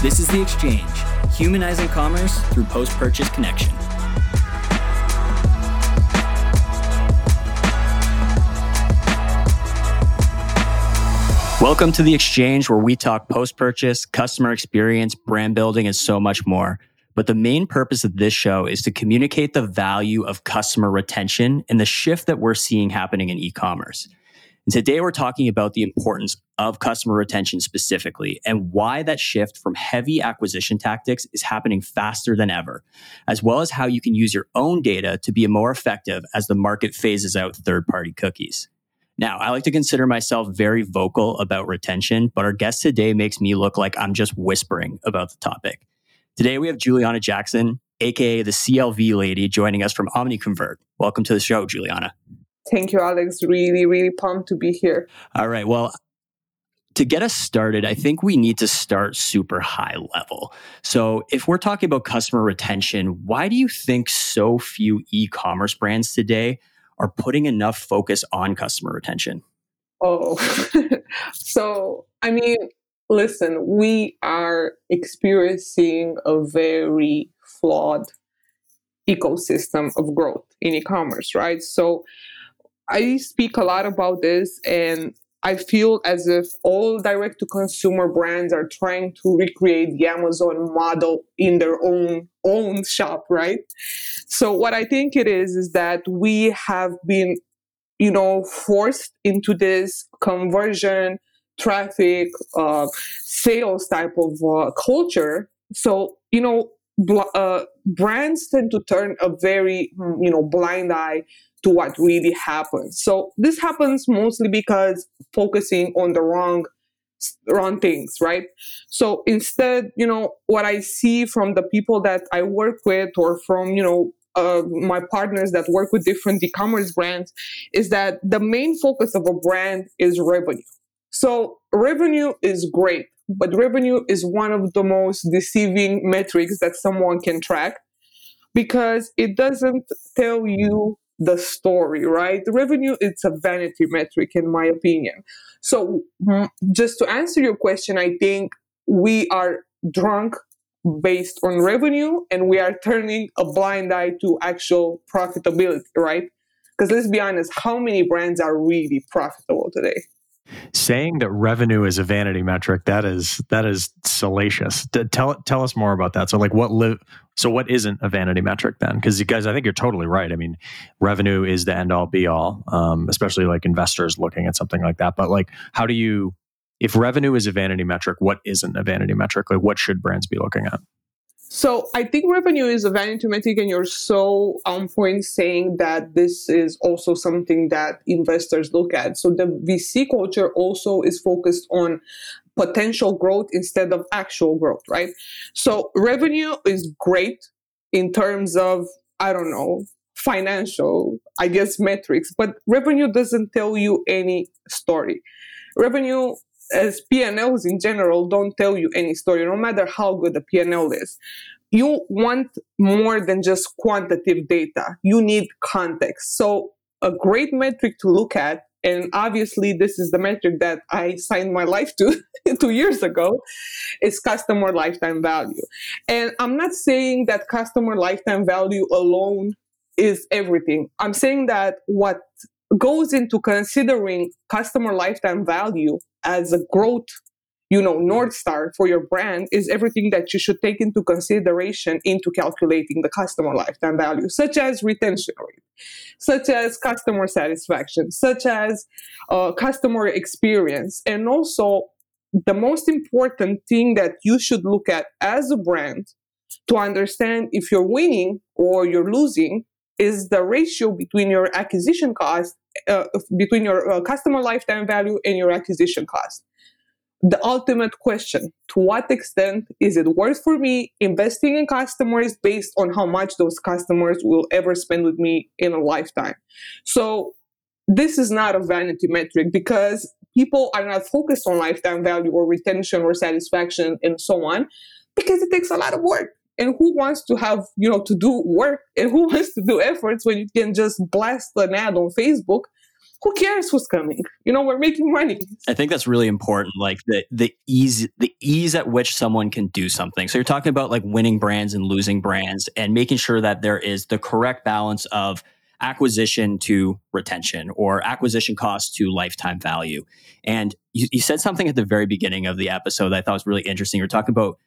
This is The Exchange, humanizing commerce through post purchase connection. Welcome to The Exchange, where we talk post purchase, customer experience, brand building, and so much more. But the main purpose of this show is to communicate the value of customer retention and the shift that we're seeing happening in e commerce. And today we're talking about the importance of customer retention specifically and why that shift from heavy acquisition tactics is happening faster than ever, as well as how you can use your own data to be more effective as the market phases out third party cookies. Now, I like to consider myself very vocal about retention, but our guest today makes me look like I'm just whispering about the topic. Today we have Juliana Jackson, aka the CLV lady, joining us from OmniConvert. Welcome to the show, Juliana. Thank you, Alex. Really, really pumped to be here. All right. Well, to get us started, I think we need to start super high level. So, if we're talking about customer retention, why do you think so few e commerce brands today are putting enough focus on customer retention? Oh, so I mean, listen, we are experiencing a very flawed ecosystem of growth in e commerce, right? So, I speak a lot about this and I feel as if all direct to consumer brands are trying to recreate the Amazon model in their own own shop, right? So what I think it is is that we have been you know forced into this conversion traffic uh, sales type of uh, culture so you know bl- uh, brands tend to turn a very you know blind eye to what really happens. So this happens mostly because focusing on the wrong wrong things, right? So instead, you know, what I see from the people that I work with or from, you know, uh, my partners that work with different e-commerce brands is that the main focus of a brand is revenue. So revenue is great, but revenue is one of the most deceiving metrics that someone can track because it doesn't tell you the story, right? The revenue, it's a vanity metric, in my opinion. So, mm, just to answer your question, I think we are drunk based on revenue and we are turning a blind eye to actual profitability, right? Because let's be honest, how many brands are really profitable today? Saying that revenue is a vanity metric that is that is salacious. Tell tell us more about that. So like what so what isn't a vanity metric then? Because you guys i think you're totally right. I mean revenue is the end all be all um, especially like investors looking at something like that. But like how do you if revenue is a vanity metric what isn't a vanity metric? Like what should brands be looking at so I think revenue is a vanity metric, and you're so on point saying that this is also something that investors look at. So the VC culture also is focused on potential growth instead of actual growth, right? So revenue is great in terms of I don't know financial, I guess metrics, but revenue doesn't tell you any story. Revenue as P&Ls in general don't tell you any story, no matter how good the P&L is. You want more than just quantitative data. You need context. So a great metric to look at, and obviously this is the metric that I signed my life to two years ago, is customer lifetime value. And I'm not saying that customer lifetime value alone is everything. I'm saying that what goes into considering customer lifetime value as a growth you know north star for your brand is everything that you should take into consideration into calculating the customer lifetime value such as retention rate such as customer satisfaction such as uh, customer experience and also the most important thing that you should look at as a brand to understand if you're winning or you're losing is the ratio between your acquisition cost, uh, between your uh, customer lifetime value and your acquisition cost. The ultimate question to what extent is it worth for me investing in customers based on how much those customers will ever spend with me in a lifetime? So, this is not a vanity metric because people are not focused on lifetime value or retention or satisfaction and so on because it takes a lot of work and who wants to have you know to do work and who wants to do efforts when you can just blast an ad on facebook who cares who's coming? You know, we're making money. I think that's really important. Like the the ease the ease at which someone can do something. So you're talking about like winning brands and losing brands and making sure that there is the correct balance of acquisition to retention or acquisition cost to lifetime value. And you, you said something at the very beginning of the episode that I thought was really interesting. You're talking about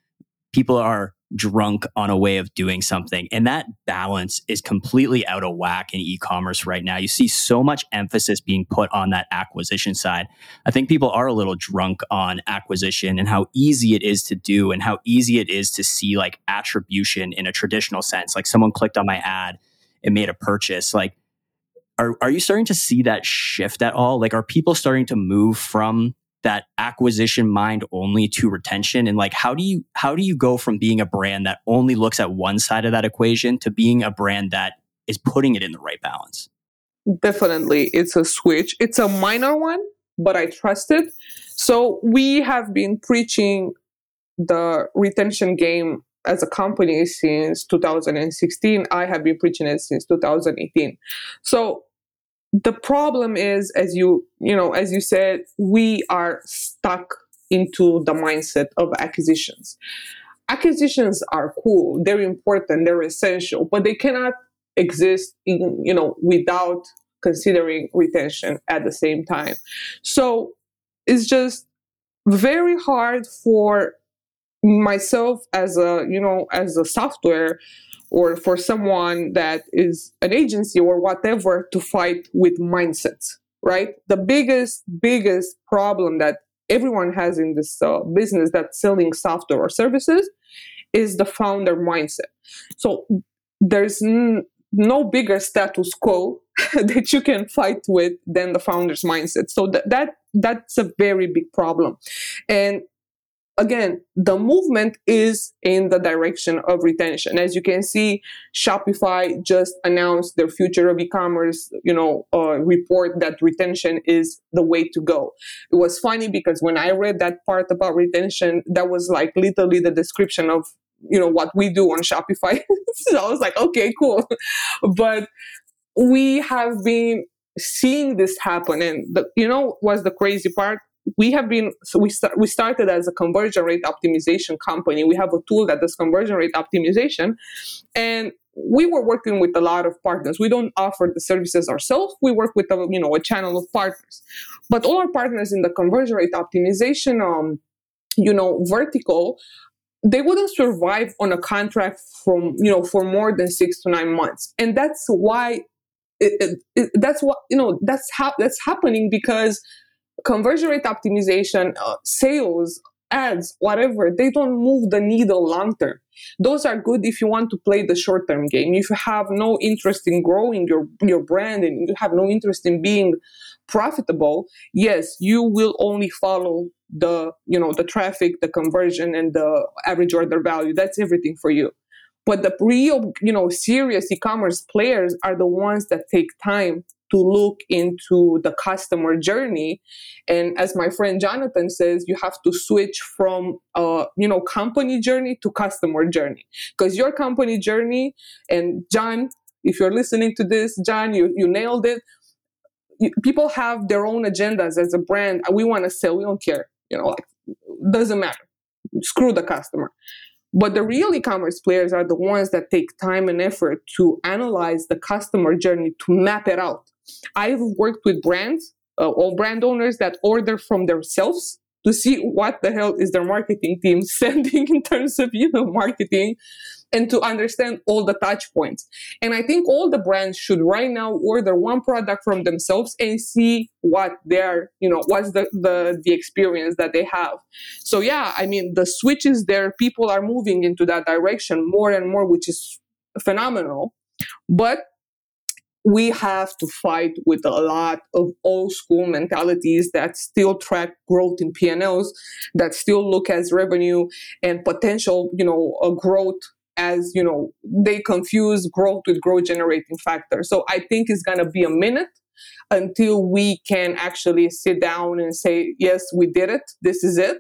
people are drunk on a way of doing something. And that balance is completely out of whack in e commerce right now. You see so much emphasis being put on that acquisition side. I think people are a little drunk on acquisition and how easy it is to do and how easy it is to see like attribution in a traditional sense. Like someone clicked on my ad and made a purchase. Like, are, are you starting to see that shift at all? Like, are people starting to move from that acquisition mind only to retention? And like how do you how do you go from being a brand that only looks at one side of that equation to being a brand that is putting it in the right balance? Definitely. It's a switch. It's a minor one but i trust it. So we have been preaching the retention game as a company since 2016 i have been preaching it since 2018 so the problem is as you you know as you said we are stuck into the mindset of acquisitions. Acquisitions are cool they're important they're essential but they cannot exist in you know without considering retention at the same time. So it's just very hard for myself as a you know as a software or for someone that is an agency or whatever to fight with mindsets, right? The biggest, biggest problem that everyone has in this uh, business that's selling software or services is the founder mindset. So there's n- no bigger status quo that you can fight with than the founder's mindset. So th- that that's a very big problem. And again, the movement is in the direction of retention. As you can see, Shopify just announced their future of e-commerce, you know, uh, report that retention is the way to go. It was funny because when I read that part about retention, that was like literally the description of you know what we do on Shopify. so I was like, okay, cool. but we have been seeing this happen, and the, you know what's the crazy part? We have been so we start, we started as a conversion rate optimization company. We have a tool that does conversion rate optimization, and we were working with a lot of partners. We don't offer the services ourselves. We work with a you know a channel of partners, but all our partners in the conversion rate optimization um you know vertical they wouldn't survive on a contract from you know for more than six to nine months and that's why it, it, it, that's what you know that's how that's happening because conversion rate optimization, uh, sales, ads, whatever, they don't move the needle long term. Those are good if you want to play the short term game. If you have no interest in growing your, your brand and you have no interest in being profitable, yes, you will only follow the, you know, the traffic, the conversion and the average order value. That's everything for you. But the real, you know, serious e-commerce players are the ones that take time to look into the customer journey. And as my friend jonathan says you have to switch from uh, you know company journey to customer journey. Because your company journey and john if you're listening to this john you, you nailed it. People have their own agendas as a brand. We want to sell we don't care you know like doesn't matter. Screw the customer but the real e-commerce players are the ones that take time and effort to analyze the customer journey to map it out. I've worked with brands uh, or brand owners that order from themselves to see what the hell is their marketing team sending in terms of you know marketing and to understand all the touch points. And i think all the brands should right now order one product from themselves and see what their you know what's the the, the experience that they have. So yeah i mean the switch is there. People are moving into that direction more and more which is phenomenal. But we have to fight with a lot of old school mentalities that still track growth in P&Ls, that still look as revenue and potential, you know, growth as, you know, they confuse growth with growth generating factor. So I think it's going to be a minute until we can actually sit down and say, yes, we did it. This is it.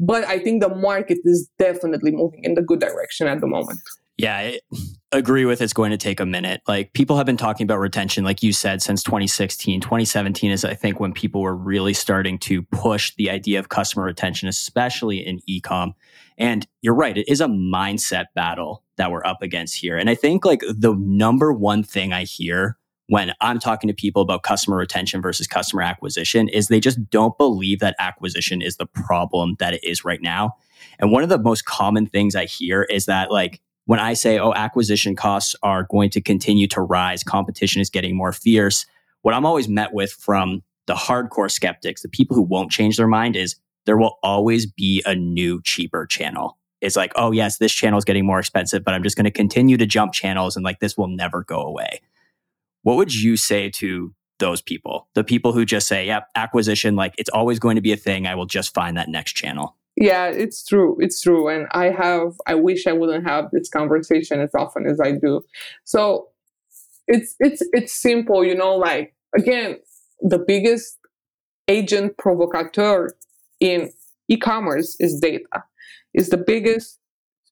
But I think the market is definitely moving in the good direction at the moment. Yeah, it, agree with it's going to take a minute. Like people have been talking about retention, like you said, since 2016. 2017 is, I think, when people were really starting to push the idea of customer retention, especially in ecom. And you're right, it is a mindset battle that we're up against here. And I think like the number one thing I hear when I'm talking to people about customer retention versus customer acquisition is they just don't believe that acquisition is the problem that it is right now. And one of the most common things I hear is that like when I say, oh, acquisition costs are going to continue to rise, competition is getting more fierce, what I'm always met with from the hardcore skeptics, the people who won't change their mind is there will always be a new, cheaper channel. It's like, oh, yes, this channel is getting more expensive, but I'm just going to continue to jump channels and like this will never go away. What would you say to those people? The people who just say, yep, acquisition, like it's always going to be a thing. I will just find that next channel. Yeah, it's true. It's true. And I have, I wish I wouldn't have this conversation as often as I do. So it's, it's, it's simple, you know, like, again, the biggest agent provocateur in e-commerce is data. Is the biggest,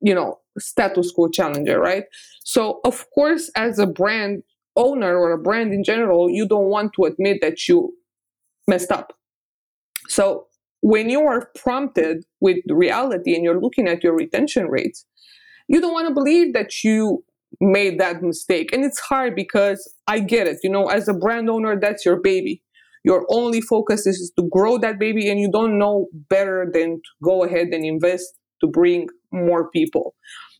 you know, status quo challenger, right? So of course, as a brand owner or a brand in general, you don't want to admit that you messed up. So when you are prompted with reality and you're looking at your retention rates, you don't want to believe that you made that mistake. And it's hard because I get it. You know, as a brand owner, that's your baby. Your only focus is to grow that baby, and you don't know better than to go ahead and invest to bring more people.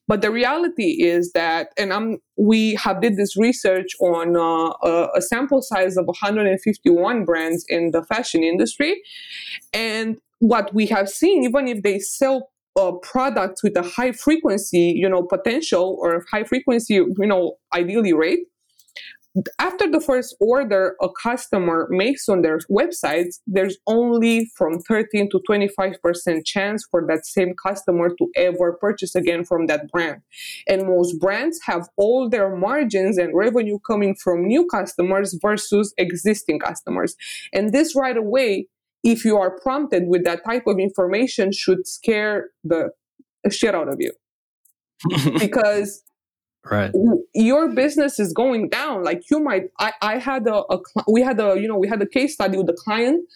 But the reality is that, and I'm, we have did this research on uh, a, a sample size of 151 brands in the fashion industry, and what we have seen, even if they sell uh, products with a high frequency, you know, potential or high frequency, you know, ideally rate, after the first order a customer makes on their websites, there's only from 13 to 25% chance for that same customer to ever purchase again from that brand. And most brands have all their margins and revenue coming from new customers versus existing customers. And this right away, if you are prompted with that type of information, should scare the shit out of you. because right. Your business is going down. Like you might i i had a, a we had a you know we had a case study with a client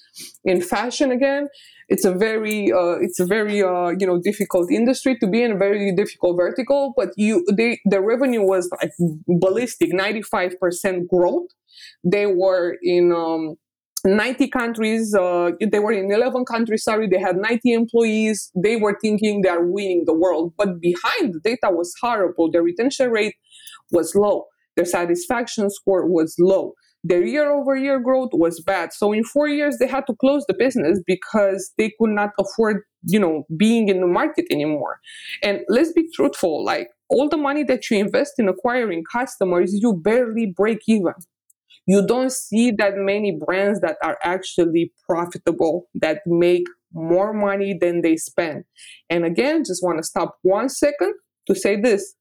in fashion again. It's a very uh, it's a very uh, you know difficult industry to be in a very difficult vertical but you they the revenue was like ballistic 95% growth. They were in um 90 countries uh, they were in 11 countries sorry they had 90 employees they were thinking they are winning the world but behind the data was horrible their retention rate was low their satisfaction score was low their year over year growth was bad. So in four years they had to close the business because they could not afford you know being in the market anymore. And let's be truthful like all the money that you invest in acquiring customers you barely break even you don't see that many brands that are actually profitable that make more money than they spend. And again, just want to stop one second to say this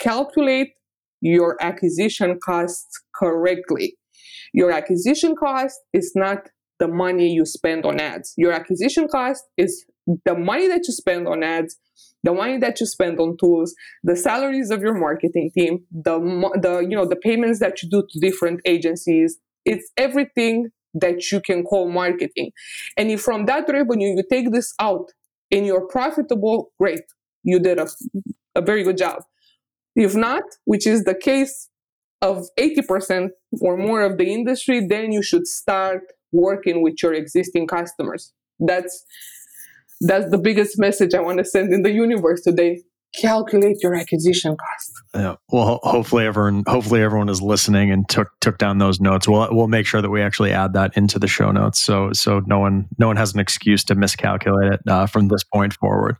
calculate your acquisition costs correctly. Your acquisition cost is not the money you spend on ads. Your acquisition cost is the money that you spend on ads the money that you spend on tools, the salaries of your marketing team, the the you know the payments that you do to different agencies. It's everything that you can call marketing. And if from that revenue you take this out and you're profitable, great. You did a, a very good job. If not, which is the case of 80% or more of the industry, then you should start working with your existing customers. That's that's the biggest message I want to send in the universe today calculate your acquisition cost. Yeah. Well, hopefully everyone, hopefully everyone is listening and took took down those notes. We'll we'll make sure that we actually add that into the show notes, so so no one no one has an excuse to miscalculate it uh, from this point forward.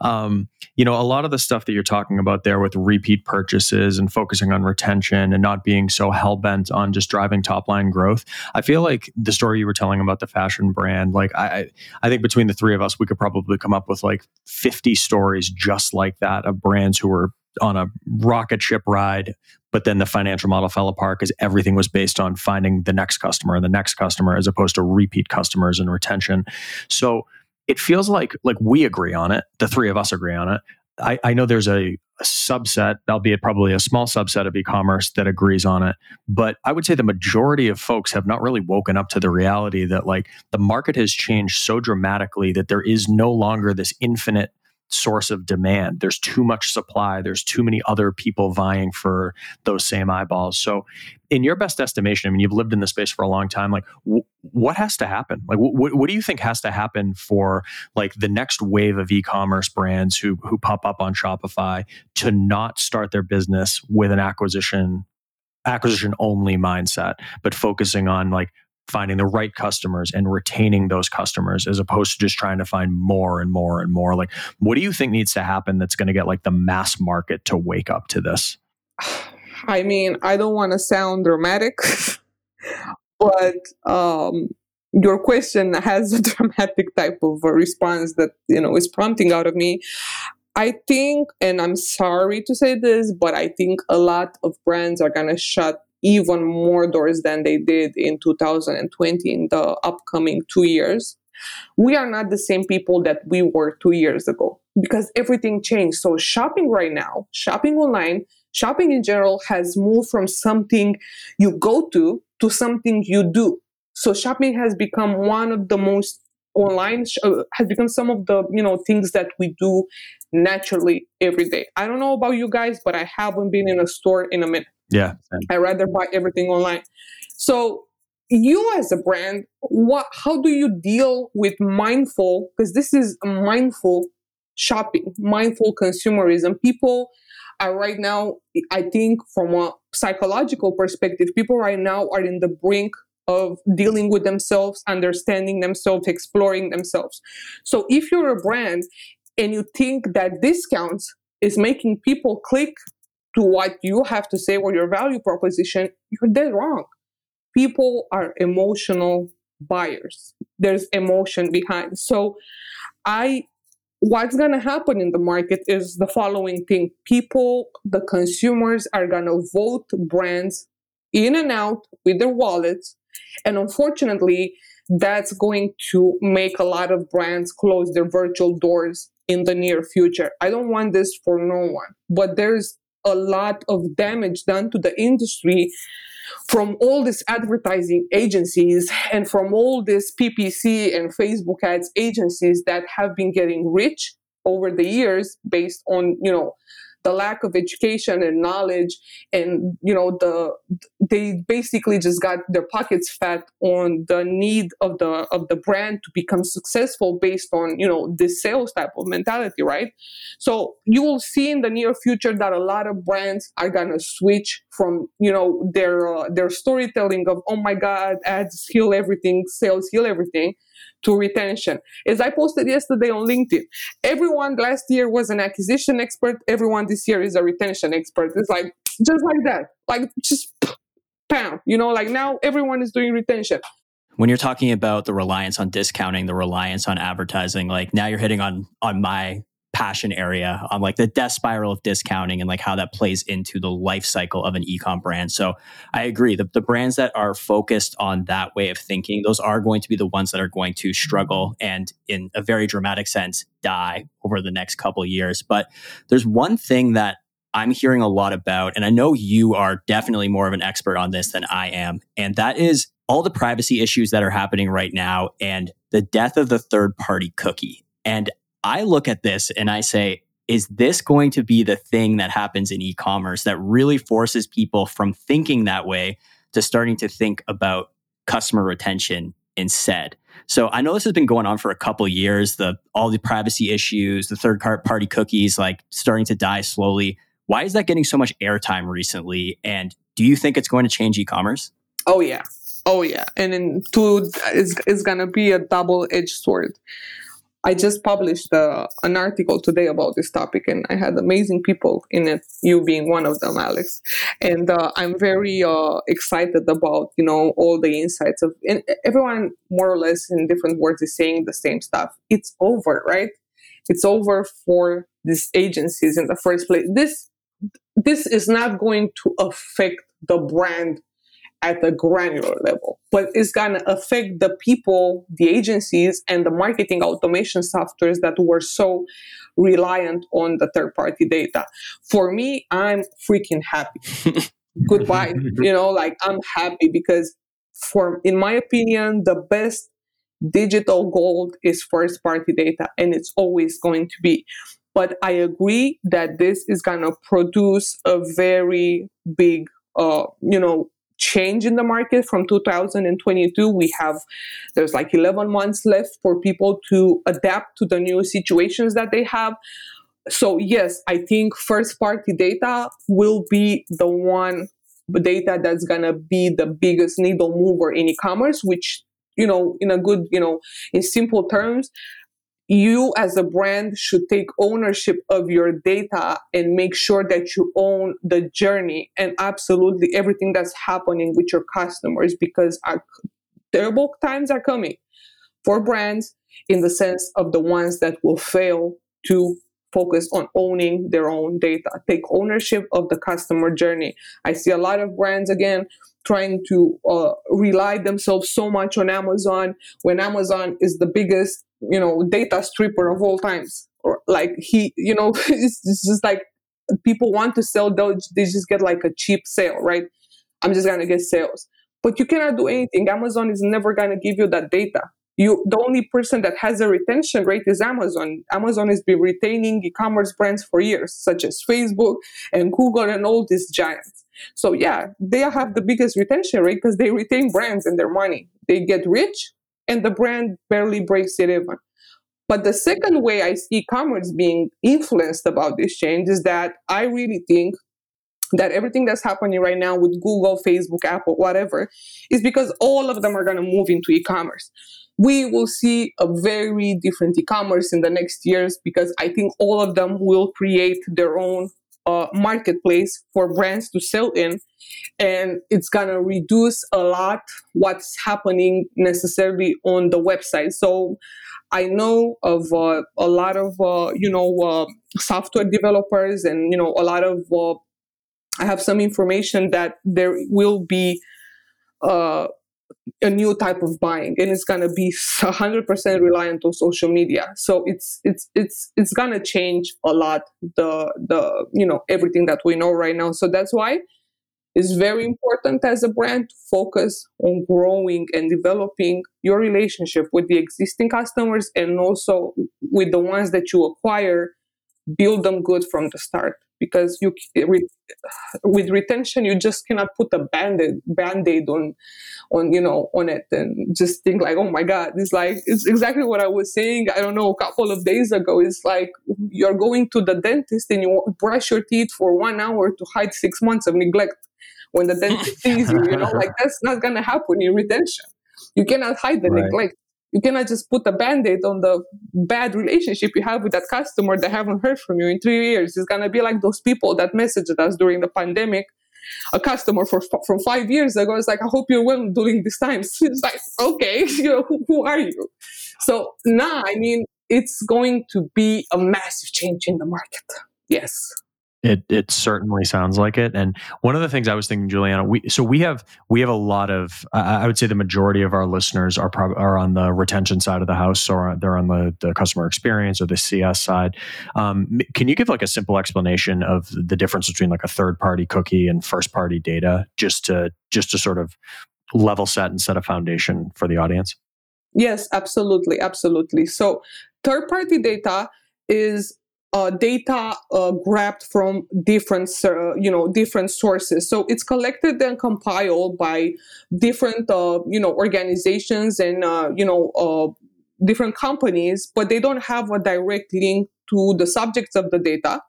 Um, you know, a lot of the stuff that you're talking about there with repeat purchases and focusing on retention and not being so hell bent on just driving top line growth. I feel like the story you were telling about the fashion brand, like I I think between the three of us, we could probably come up with like 50 stories just like that of brands who were on a rocket ship ride but then the financial model fell apart because everything was based on finding the next customer and the next customer as opposed to repeat customers and retention so it feels like like we agree on it the three of us agree on it I, I know there's a a subset, albeit probably a small subset of e-commerce that agrees on it. But I would say the majority of folks have not really woken up to the reality that like the market has changed so dramatically that there is no longer this infinite source of demand. There's too much supply. There's too many other people vying for those same eyeballs. So, in your best estimation, I mean, you've lived in the space for a long time. Like, w- what has to happen? Like, w- what do you think has to happen for like the next wave of e-commerce brands who who pop up on Shopify to not start their business with an acquisition acquisition only mindset, but focusing on like finding the right customers and retaining those customers as opposed to just trying to find more and more and more. Like what do you think needs to happen that's going to get like the mass market to wake up to this? I mean i don't want to sound dramatic but um your question has a dramatic type of response that you know is prompting out of me. I think and i'm sorry to say this but i think a lot of brands are going to shut even more doors than they did in 2020 in the upcoming two years. We are not the same people that we were two years ago because everything changed. So, shopping right now, shopping online, shopping in general has moved from something you go to to something you do. So, shopping has become one of the most online uh, has become some of the you know things that we do naturally every day. I don't know about you guys, but I haven't been in a store in a minute. Yeah. I rather buy everything online. So you as a brand, what how do you deal with mindful because this is mindful shopping, mindful consumerism. People are right now, I think from a psychological perspective, people right now are in the brink of dealing with themselves, understanding themselves, exploring themselves. So if you're a brand and you think that discounts is making people click to what you have to say or your value proposition, you're dead wrong. People are emotional buyers. There's emotion behind. So I what's going to happen in the market is the following thing. People, the consumers are going to vote brands in and out with their wallets. And unfortunately, that's going to make a lot of brands close their virtual doors in the near future. I don't want this for no one, but there's a lot of damage done to the industry from all these advertising agencies and from all these PPC and Facebook ads agencies that have been getting rich over the years based on, you know, the lack of education and knowledge and you know the they basically just got their pockets fat on the need of the of the brand to become successful based on you know this sales type of mentality right? So you will see in the near future that a lot of brands are going to switch from you know their uh, their storytelling of oh my god ads heal everything sales heal everything to retention. As I posted yesterday on LinkedIn, everyone last year was an acquisition expert, everyone this year is a retention expert. It's like just like that. Like just pound. you know, like now everyone is doing retention. When you're talking about the reliance on discounting, the reliance on advertising, like now you're hitting on on my passion area on like the death spiral of discounting and like how that plays into the life cycle of an ecom brand. So I agree. The, the brands that are focused on that way of thinking, those are going to be the ones that are going to struggle and in a very dramatic sense, die over the next couple years. But there's one thing that I'm hearing a lot about, and I know you are definitely more of an expert on this than I am, and that is all the privacy issues that are happening right now and the death of the third party cookie. And I look at this and I say, is this going to be the thing that happens in e commerce that really forces people from thinking that way to starting to think about customer retention instead? So I know this has been going on for a couple years. The all the privacy issues, the third party cookies, like starting to die slowly. Why is that getting so much airtime recently? And do you think it's going to change e-commerce? Oh yeah, oh yeah, and in two, it's, it's gonna be a double edged sword. I just published uh, an article today about this topic, and I had amazing people in it. You being one of them, Alex, and uh, I'm very uh, excited about you know all the insights of and everyone more or less in different words is saying the same stuff. It's over, right? It's over for these agencies in the first place. This this is not going to affect the brand at a granular level, but it's going to affect the people, the agencies, and the marketing automation softwares that were so reliant on the third party data. For me, I'm freaking happy. Goodbye. you know, like I'm happy because for in my opinion, the best digital gold is first party data and it's always going to be. But I agree that this is going to produce a very big, uh, you know, change in the market from 2022 we have there's like 11 months left for people to adapt to the new situations that they have. So yes i think first party data will be the one data that's going to be the biggest needle mover in e-commerce which you know in a good you know in simple terms you as a brand should take ownership of your data and make sure that you own the journey and absolutely everything that's happening with your customers because our terrible times are coming for brands in the sense of the ones that will fail to focus on owning their own data. Take ownership of the customer journey. I see a lot of brands again trying to uh, rely themselves so much on amazon when amazon is the biggest you know data stripper of all times. Or like he you know it's, it's just like people want to sell those they just get like a cheap sale right? I'm just gonna get sales. But you cannot do anything. Amazon is never gonna give you that data. You the only person that has a retention rate is amazon. Amazon has been retaining e-commerce brands for years such as facebook and google and all these giants. So yeah they have the biggest retention rate because they retain brands and their money. They get rich and the brand barely breaks it even. But the second way I see commerce being influenced about this change is that I really think that everything that's happening right now with Google, Facebook, Apple, whatever, is because all of them are going to move into e commerce. We will see a very different e commerce in the next years because I think all of them will create their own uh, marketplace for brands to sell in and it's going to reduce a lot what's happening necessarily on the website. So i know of uh, a lot of uh, you know uh, software developers and you know a lot of uh, i have some information that there will be uh, a new type of buying and it's going to be 100% reliant on social media. So it's it's it's it's going to change a lot the the you know everything that we know right now. So that's why it's very important as a brand to focus on growing and developing your relationship with the existing customers and also with the ones that you acquire build them good from the start because you with retention you just cannot put a band-aid, band-aid on on you know on it and just think like oh my god it's like it's exactly what i was saying i don't know a couple of days ago. It's like you're going to the dentist and you brush your teeth for one hour to hide six months of neglect when the dentist sees you you know like that's not gonna happen in retention. You cannot hide the right. neglect you cannot just put a band-aid on the bad relationship you have with that customer that haven't heard from you in three years. It's going to be like those people that messaged us during the pandemic. A customer for, from five years ago is like i hope you're well during these times it's like okay you know who, who are you? So nah i mean it's going to be a massive change in the market. Yes it it certainly sounds like it. And one of the things I was thinking, Juliana, we so we have we have a lot of I would say the majority of our listeners are prob- are on the retention side of the house, or they're on the, the customer experience or the CS side. Um, can you give like a simple explanation of the difference between like a third party cookie and first party data, just to just to sort of level set and set a foundation for the audience? Yes, absolutely, absolutely. So third party data is uh, data uh, grabbed from different, uh, you know, different sources. So it's collected and compiled by different, uh, you know, organizations and uh, you know, uh, different companies, but they don't have a direct link to the subjects of the data.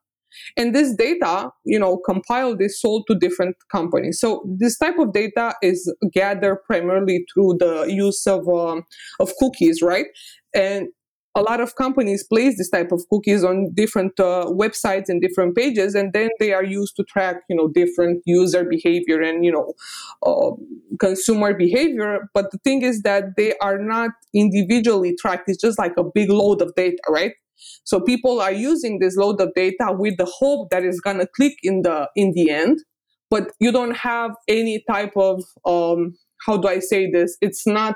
And this data, you know, compiled is sold to different companies. So this type of data is gathered primarily through the use of um, of cookies, right? And a lot of companies place this type of cookies on different uh, websites and different pages and then they are used to track you know different user behavior and you know uh, consumer behavior. But the thing is that they are not individually tracked. It's just like a big load of data right? So people are using this load of data with the hope that it's going to click in the in the end. But you don't have any type of um, how do I say this? It's not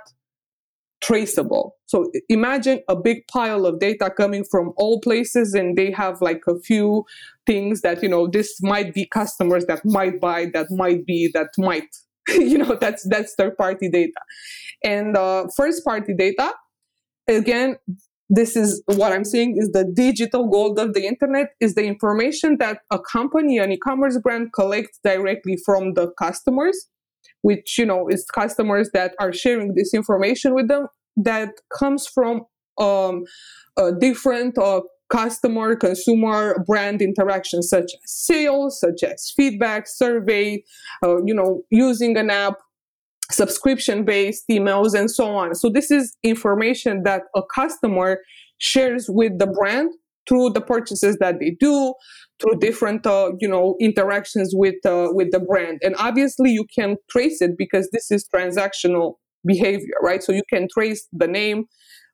traceable. So imagine a big pile of data coming from all places and they have like a few things that, you know, this might be customers that might buy, that might be, that might, you know, that's, that's third party data. And uh, first party data, again, this is what I'm saying is the digital gold of the internet is the information that a company, an e-commerce brand collects directly from the customers which you know is customers that are sharing this information with them that comes from um, different uh, customer consumer brand interactions such as sales such as feedback survey uh, you know using an app subscription based emails and so on. So this is information that a customer shares with the brand through the purchases that they do through different uh, you know interactions with uh, with the brand. And obviously you can trace it because this is transactional behavior right? So you can trace the name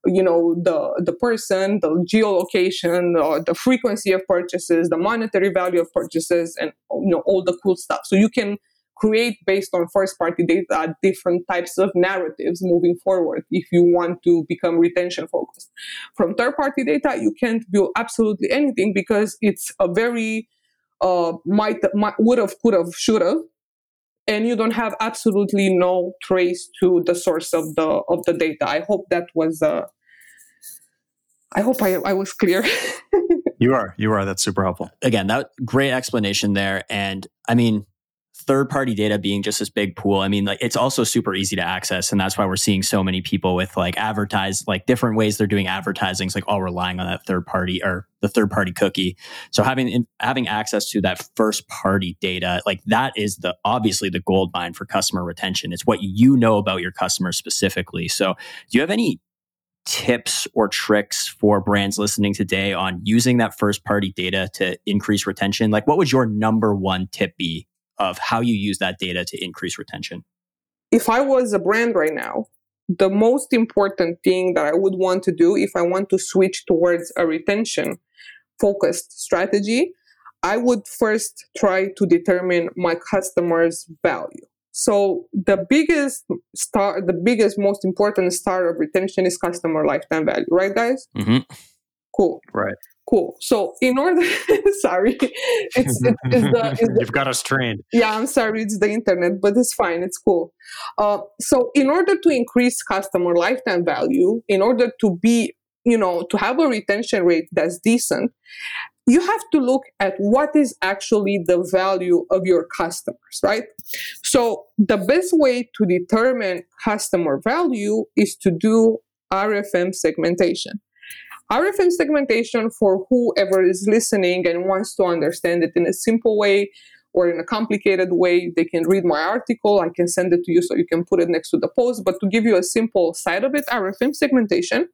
you know the the person the geolocation uh, the frequency of purchases the monetary value of purchases and you know all the cool stuff. So you can create based on first party data different types of narratives moving forward if you want to become retention focused. From third party data, you can't build absolutely anything because it's a very uh, might, might would have, could have, should have, and you don't have absolutely no trace to the source of the of the data. I hope that was. Uh, I hope I, I was clear. you are. You are. That's super helpful. Again, that great explanation there. And I mean, third party data being just this big pool i mean like it's also super easy to access and that's why we're seeing so many people with like advertise like different ways they're doing advertising like all relying on that third party or the third party cookie. So having having access to that first party data like that is the obviously the gold mine for customer retention. It's what you know about your customers specifically. So do you have any tips or tricks for brands listening today on using that first party data to increase retention? Like what would your number one tip be of how you use that data to increase retention? If I was a brand right now, the most important thing that I would want to do if I want to switch towards a retention focused strategy, I would first try to determine my customers' value. So the biggest star, the biggest, most important star of retention is customer lifetime value, right, guys? Mm-hmm. Cool. Right. Cool. So in order, sorry, it's, it's, it's, the, it's the, you've got us trained. Yeah, I'm sorry, it's the internet, but it's fine. It's cool. Uh, so in order to increase customer lifetime value, in order to be, you know, to have a retention rate that's decent, you have to look at what is actually the value of your customers, right? So the best way to determine customer value is to do RFM segmentation. RFM segmentation for whoever is listening and wants to understand it in a simple way or in a complicated way, they can read my article. I can send it to you so you can put it next to the post. But to give you a simple side of it, RFM segmentation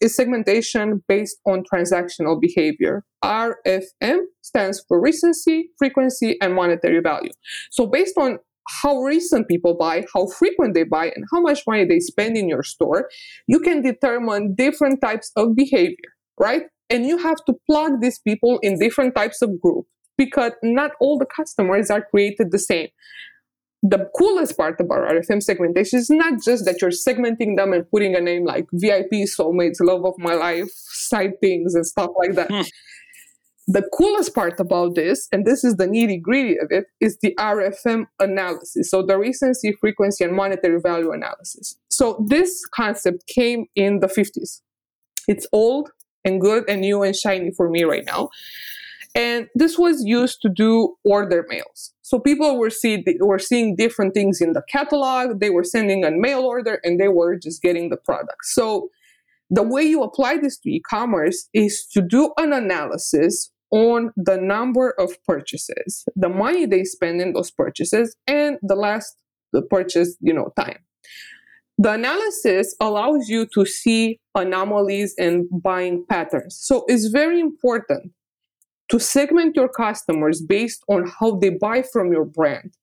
is segmentation based on transactional behavior. RFM stands for recency, frequency, and monetary value. So based on how recent people buy, how frequent they buy, and how much money they spend in your store, you can determine different types of behavior, right? And you have to plug these people in different types of groups because not all the customers are created the same. The coolest part about RFM segmentation is not just that you're segmenting them and putting a name like VIP, soulmates, love of my life, side things, and stuff like that. Hmm. The coolest part about this, and this is the nitty gritty of it, is the RFM analysis. So the recency, frequency, and monetary value analysis. So this concept came in the 50s. It's old and good and new and shiny for me right now. And this was used to do order mails. So people were see were seeing different things in the catalog. They were sending a mail order and they were just getting the product. So the way you apply this to e-commerce is to do an analysis on the number of purchases, the money they spend in those purchases, and the last purchase, you know, time. The analysis allows you to see anomalies and buying patterns. So it's very important to segment your customers based on how they buy from your brand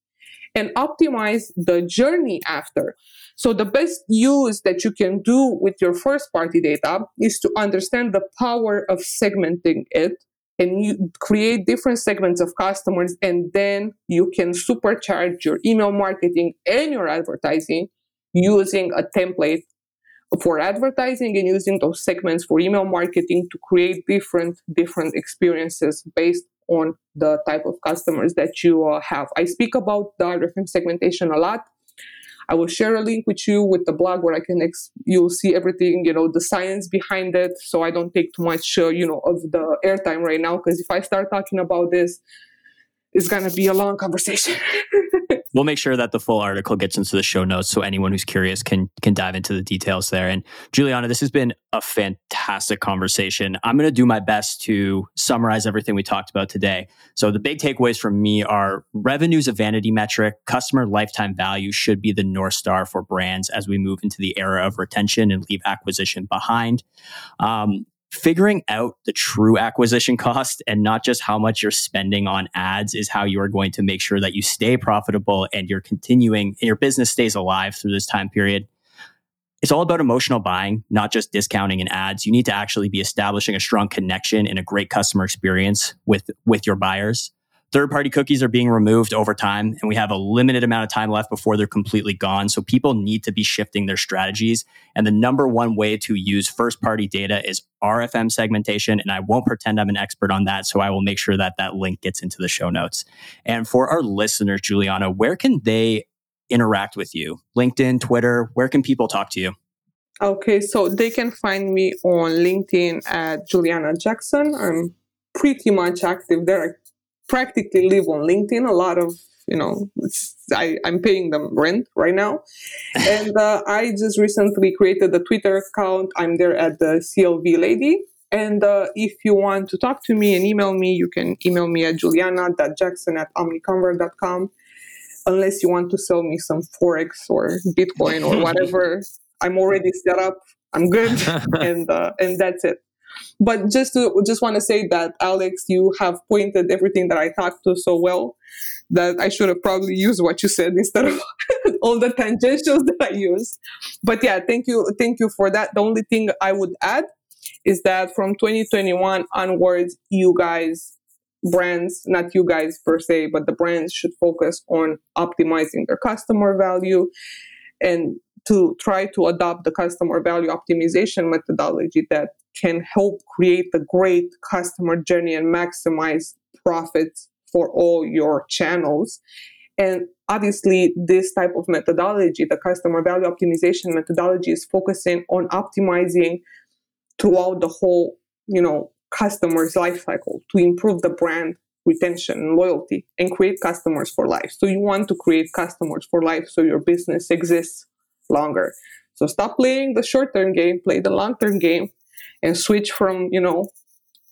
and optimize the journey after. So the best use that you can do with your first party data is to understand the power of segmenting it and you create different segments of customers and then you can supercharge your email marketing and your advertising using a template for advertising and using those segments for email marketing to create different different experiences based on the type of customers that you uh, have. I speak about the RFM segmentation a lot I will share a link with you with the blog where I can ex- you'll see everything, you know, the science behind it. So I don't take too much, uh, you know, of the airtime right now because if I start talking about this, it's gonna be a long conversation. we'll make sure that the full article gets into the show notes so anyone who's curious can can dive into the details there. And Juliana, this has been a fantastic conversation. I'm going to do my best to summarize everything we talked about today. So the big takeaways from me are revenue's a vanity metric, customer lifetime value should be the north star for brands as we move into the era of retention and leave acquisition behind. Um, figuring out the true acquisition cost and not just how much you're spending on ads is how you are going to make sure that you stay profitable and you're continuing and your business stays alive through this time period. It's all about emotional buying, not just discounting and ads. You need to actually be establishing a strong connection and a great customer experience with, with your buyers. Third party cookies are being removed over time, and we have a limited amount of time left before they're completely gone. So people need to be shifting their strategies. And the number one way to use first party data is RFM segmentation. And I won't pretend I'm an expert on that. So I will make sure that that link gets into the show notes. And for our listeners, Juliana, where can they interact with you? LinkedIn, Twitter, where can people talk to you? Okay, so they can find me on LinkedIn at Juliana Jackson. I'm pretty much active there practically live on LinkedIn. A lot of you know, I, I'm paying them rent right now. and uh, I just recently created a Twitter account. I'm there at the CLV Lady. And uh, if you want to talk to me and email me, you can email me at juliana.jackson at omniconvert.com. Unless you want to sell me some Forex or Bitcoin or whatever, I'm already set up. I'm good. and, uh, and that's it. But just to just want to say that Alex, you have pointed everything that I talked to so well that I should have probably used what you said instead of all the tangentials that I used. But yeah, thank you, thank you for that. The only thing I would add is that from 2021 onwards, you guys brands, not you guys per se, but the brands should focus on optimizing their customer value and to try to adopt the customer value optimization methodology that can help create a great customer journey and maximize profits for all your channels. And obviously, this type of methodology, the customer value optimization methodology, is focusing on optimizing throughout the whole, you know, customer's life cycle to improve the brand retention and loyalty and create customers for life. So you want to create customers for life so your business exists longer. So stop playing the short-term game, play the long-term game and switch from, you know,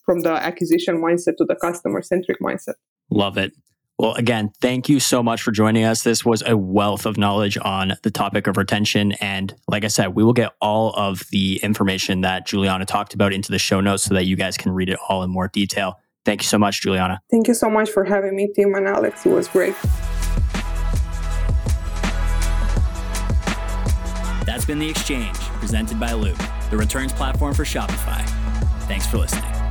from the acquisition mindset to the customer centric mindset. Love it. Well, again, thank you so much for joining us. This was a wealth of knowledge on the topic of retention. And like I said, we will get all of the information that Juliana talked about into the show notes so that you guys can read it all in more detail. Thank you so much, Juliana. Thank you so much for having me, Tim and Alex. It was great. That's been The Exchange, presented by Loop, the returns platform for Shopify. Thanks for listening.